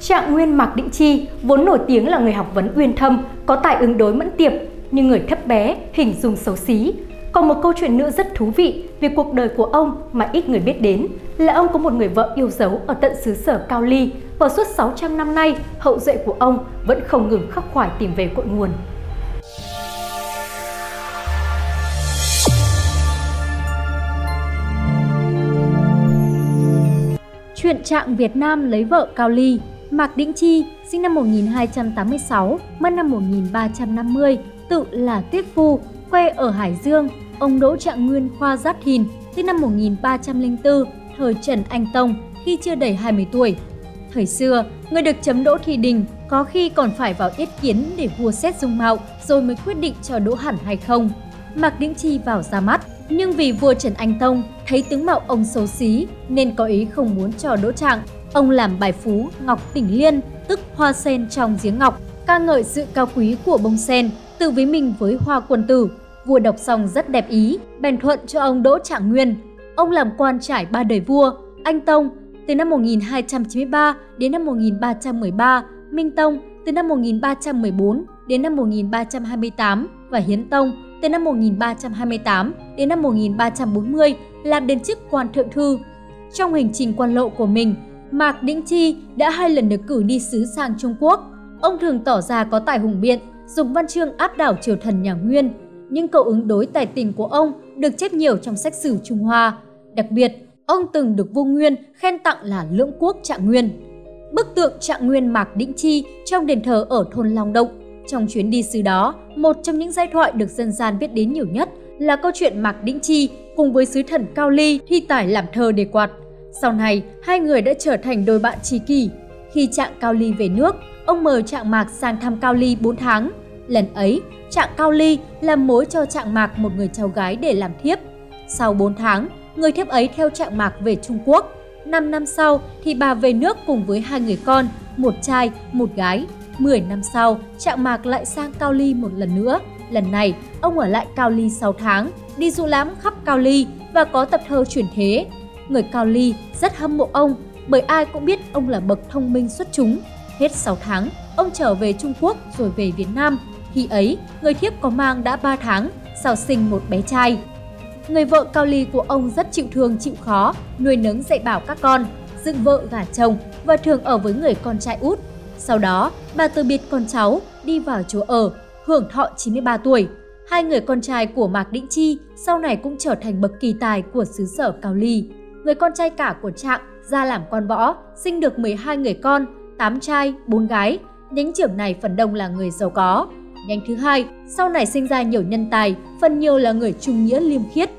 Trạng Nguyên Mạc Định Chi vốn nổi tiếng là người học vấn uyên thâm, có tài ứng đối mẫn tiệp, nhưng người thấp bé, hình dung xấu xí. Còn một câu chuyện nữa rất thú vị về cuộc đời của ông mà ít người biết đến là ông có một người vợ yêu dấu ở tận xứ sở Cao Ly và suốt 600 năm nay hậu duệ của ông vẫn không ngừng khắc khoải tìm về cội nguồn. Chuyện trạng Việt Nam lấy vợ Cao Ly Mạc Đĩnh Chi, sinh năm 1286, mất năm 1350, tự là Tuyết Phu, quê ở Hải Dương. Ông Đỗ Trạng Nguyên khoa Giáp Thìn, sinh năm 1304, thời Trần Anh Tông, khi chưa đầy 20 tuổi. Thời xưa, người được chấm đỗ thi đình có khi còn phải vào yết kiến để vua xét dung mạo rồi mới quyết định cho đỗ hẳn hay không. Mạc Đĩnh Chi vào ra mắt, nhưng vì vua Trần Anh Tông thấy tướng mạo ông xấu xí nên có ý không muốn cho đỗ trạng Ông làm bài phú Ngọc Tỉnh Liên, tức hoa sen trong giếng ngọc, ca ngợi sự cao quý của bông sen, tự với mình với hoa quân tử. Vua đọc xong rất đẹp ý, bèn thuận cho ông Đỗ Trạng Nguyên. Ông làm quan trải ba đời vua, Anh Tông từ năm 1293 đến năm 1313, Minh Tông từ năm 1314 đến năm 1328 và Hiến Tông từ năm 1328 đến năm 1340 làm đến chức quan thượng thư. Trong hành trình quan lộ của mình, Mạc Đĩnh Chi đã hai lần được cử đi sứ sang Trung Quốc. Ông thường tỏ ra có tài hùng biện, dùng văn chương áp đảo triều thần nhà Nguyên. Nhưng câu ứng đối tài tình của ông được chép nhiều trong sách sử Trung Hoa. Đặc biệt, ông từng được vua Nguyên khen tặng là lưỡng quốc trạng nguyên. Bức tượng trạng nguyên Mạc Đĩnh Chi trong đền thờ ở thôn Long Động. Trong chuyến đi sứ đó, một trong những giai thoại được dân gian biết đến nhiều nhất là câu chuyện Mạc Đĩnh Chi cùng với sứ thần Cao Ly thi tải làm thơ đề quạt. Sau này, hai người đã trở thành đôi bạn tri kỷ. Khi Trạng Cao Ly về nước, ông mời Trạng Mạc sang thăm Cao Ly 4 tháng. Lần ấy, Trạng Cao Ly làm mối cho Trạng Mạc một người cháu gái để làm thiếp. Sau 4 tháng, người thiếp ấy theo Trạng Mạc về Trung Quốc. 5 năm sau thì bà về nước cùng với hai người con, một trai, một gái. 10 năm sau, Trạng Mạc lại sang Cao Ly một lần nữa. Lần này, ông ở lại Cao Ly 6 tháng, đi du lãm khắp Cao Ly và có tập thơ chuyển thế người Cao Ly rất hâm mộ ông bởi ai cũng biết ông là bậc thông minh xuất chúng. Hết 6 tháng, ông trở về Trung Quốc rồi về Việt Nam. Khi ấy, người thiếp có mang đã 3 tháng, sau sinh một bé trai. Người vợ Cao Ly của ông rất chịu thương chịu khó, nuôi nấng dạy bảo các con, dựng vợ gả chồng và thường ở với người con trai út. Sau đó, bà từ biệt con cháu, đi vào chỗ ở, hưởng thọ 93 tuổi. Hai người con trai của Mạc Đĩnh Chi sau này cũng trở thành bậc kỳ tài của xứ sở Cao Ly người con trai cả của Trạng ra làm con võ, sinh được 12 người con, 8 trai, 4 gái. Nhánh trưởng này phần đông là người giàu có. Nhánh thứ hai, sau này sinh ra nhiều nhân tài, phần nhiều là người trung nghĩa liêm khiết.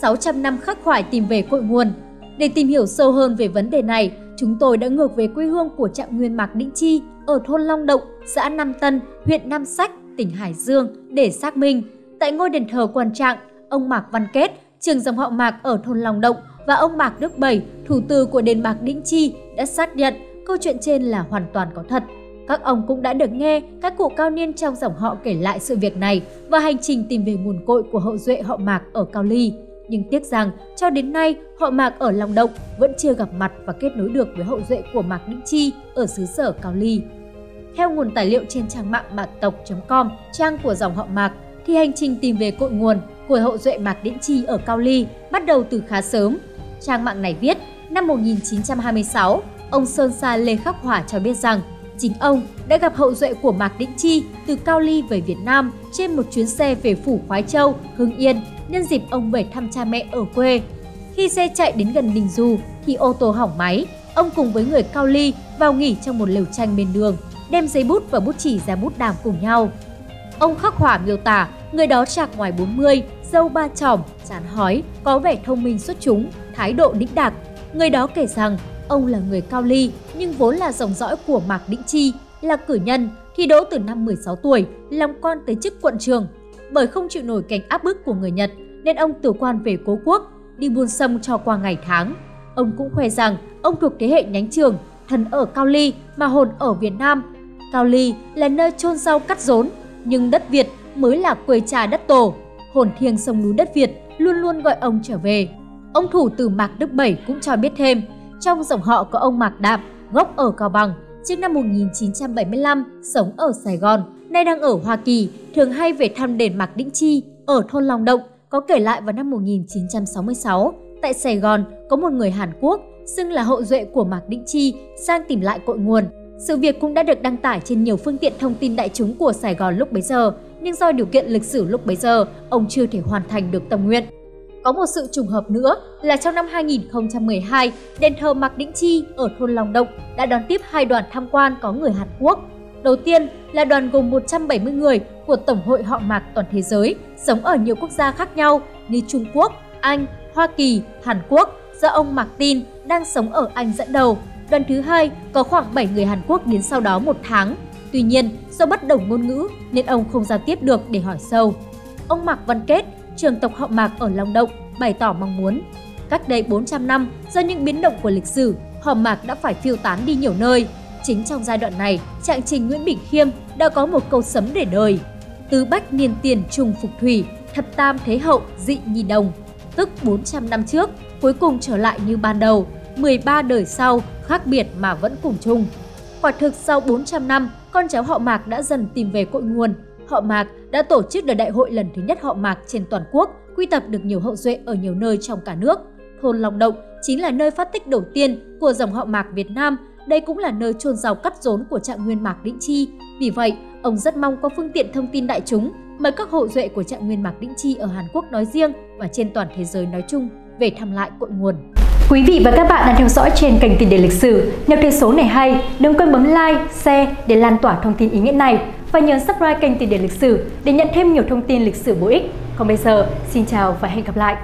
600 năm khắc khoải tìm về cội nguồn. Để tìm hiểu sâu hơn về vấn đề này, chúng tôi đã ngược về quê hương của Trạng Nguyên Mạc Đĩnh Chi ở thôn Long Động, xã Nam Tân, huyện Nam Sách, tỉnh Hải Dương để xác minh. Tại ngôi đền thờ quan trạng, ông Mạc Văn Kết trường dòng họ Mạc ở thôn Long Động và ông Mạc Đức Bảy, thủ tư của đền Mạc Đĩnh Chi đã xác nhận câu chuyện trên là hoàn toàn có thật. Các ông cũng đã được nghe các cụ cao niên trong dòng họ kể lại sự việc này và hành trình tìm về nguồn cội của hậu duệ họ Mạc ở Cao Ly. Nhưng tiếc rằng, cho đến nay, họ Mạc ở Long Động vẫn chưa gặp mặt và kết nối được với hậu duệ của Mạc Đĩnh Chi ở xứ sở Cao Ly. Theo nguồn tài liệu trên trang mạng mạc tộc.com, trang của dòng họ Mạc, thì hành trình tìm về cội nguồn của hậu duệ Mạc Đĩnh Chi ở Cao Ly bắt đầu từ khá sớm. Trang mạng này viết, năm 1926, ông Sơn Sa Lê Khắc Hỏa cho biết rằng chính ông đã gặp hậu duệ của Mạc Đĩnh Chi từ Cao Ly về Việt Nam trên một chuyến xe về phủ Khoái Châu, Hưng Yên nhân dịp ông về thăm cha mẹ ở quê. Khi xe chạy đến gần Đình Du thì ô tô hỏng máy, ông cùng với người Cao Ly vào nghỉ trong một lều tranh bên đường, đem giấy bút và bút chỉ ra bút đàm cùng nhau. Ông khắc hỏa miêu tả người đó chạc ngoài 40, dâu ba trỏm, chán hói, có vẻ thông minh xuất chúng, thái độ đĩnh đạc. Người đó kể rằng ông là người cao ly nhưng vốn là dòng dõi của Mạc Đĩnh Chi, là cử nhân, thi đỗ từ năm 16 tuổi, làm quan tới chức quận trường. Bởi không chịu nổi cảnh áp bức của người Nhật nên ông từ quan về cố quốc, đi buôn sâm cho qua ngày tháng. Ông cũng khoe rằng ông thuộc thế hệ nhánh trường, thần ở Cao Ly mà hồn ở Việt Nam. Cao Ly là nơi chôn rau cắt rốn, nhưng đất Việt mới là quê cha đất tổ. Hồn thiêng sông núi đất Việt luôn luôn gọi ông trở về. Ông thủ từ Mạc Đức Bảy cũng cho biết thêm, trong dòng họ có ông Mạc Đạm, gốc ở Cao Bằng, trước năm 1975 sống ở Sài Gòn, nay đang ở Hoa Kỳ, thường hay về thăm đền Mạc Đĩnh Chi ở thôn Long Động, có kể lại vào năm 1966, tại Sài Gòn có một người Hàn Quốc xưng là hậu duệ của Mạc Đĩnh Chi sang tìm lại cội nguồn. Sự việc cũng đã được đăng tải trên nhiều phương tiện thông tin đại chúng của Sài Gòn lúc bấy giờ, nhưng do điều kiện lịch sử lúc bấy giờ, ông chưa thể hoàn thành được tâm nguyện. Có một sự trùng hợp nữa là trong năm 2012, đền thờ Mạc Đĩnh Chi ở thôn Long Động đã đón tiếp hai đoàn tham quan có người Hàn Quốc. Đầu tiên là đoàn gồm 170 người của Tổng hội họ Mạc toàn thế giới, sống ở nhiều quốc gia khác nhau như Trung Quốc, Anh, Hoa Kỳ, Hàn Quốc, do ông Mạc Tin đang sống ở Anh dẫn đầu. Đoàn thứ hai có khoảng 7 người Hàn Quốc đến sau đó một tháng. Tuy nhiên, do bất đồng ngôn ngữ nên ông không giao tiếp được để hỏi sâu. Ông Mạc Văn Kết, trường tộc họ Mạc ở Long Động, bày tỏ mong muốn. Cách đây 400 năm, do những biến động của lịch sử, họ Mạc đã phải phiêu tán đi nhiều nơi. Chính trong giai đoạn này, trạng trình Nguyễn Bình Khiêm đã có một câu sấm để đời. Tứ bách niên tiền trùng phục thủy, thập tam thế hậu dị nhi đồng. Tức 400 năm trước, cuối cùng trở lại như ban đầu, 13 đời sau, khác biệt mà vẫn cùng chung. Quả thực sau 400 năm, con cháu họ Mạc đã dần tìm về cội nguồn. Họ Mạc đã tổ chức đợt đại hội lần thứ nhất họ Mạc trên toàn quốc, quy tập được nhiều hậu duệ ở nhiều nơi trong cả nước. Thôn Long Động chính là nơi phát tích đầu tiên của dòng họ Mạc Việt Nam. Đây cũng là nơi chôn rào cắt rốn của trạng nguyên Mạc Đĩnh Chi. Vì vậy, ông rất mong có phương tiện thông tin đại chúng mời các hậu duệ của trạng nguyên Mạc Đĩnh Chi ở Hàn Quốc nói riêng và trên toàn thế giới nói chung về thăm lại cội nguồn. Quý vị và các bạn đang theo dõi trên kênh Tiền đề lịch sử. Nếu thấy số này hay, đừng quên bấm like, share để lan tỏa thông tin ý nghĩa này và nhớ subscribe kênh Tiền đề lịch sử để nhận thêm nhiều thông tin lịch sử bổ ích. Còn bây giờ, xin chào và hẹn gặp lại.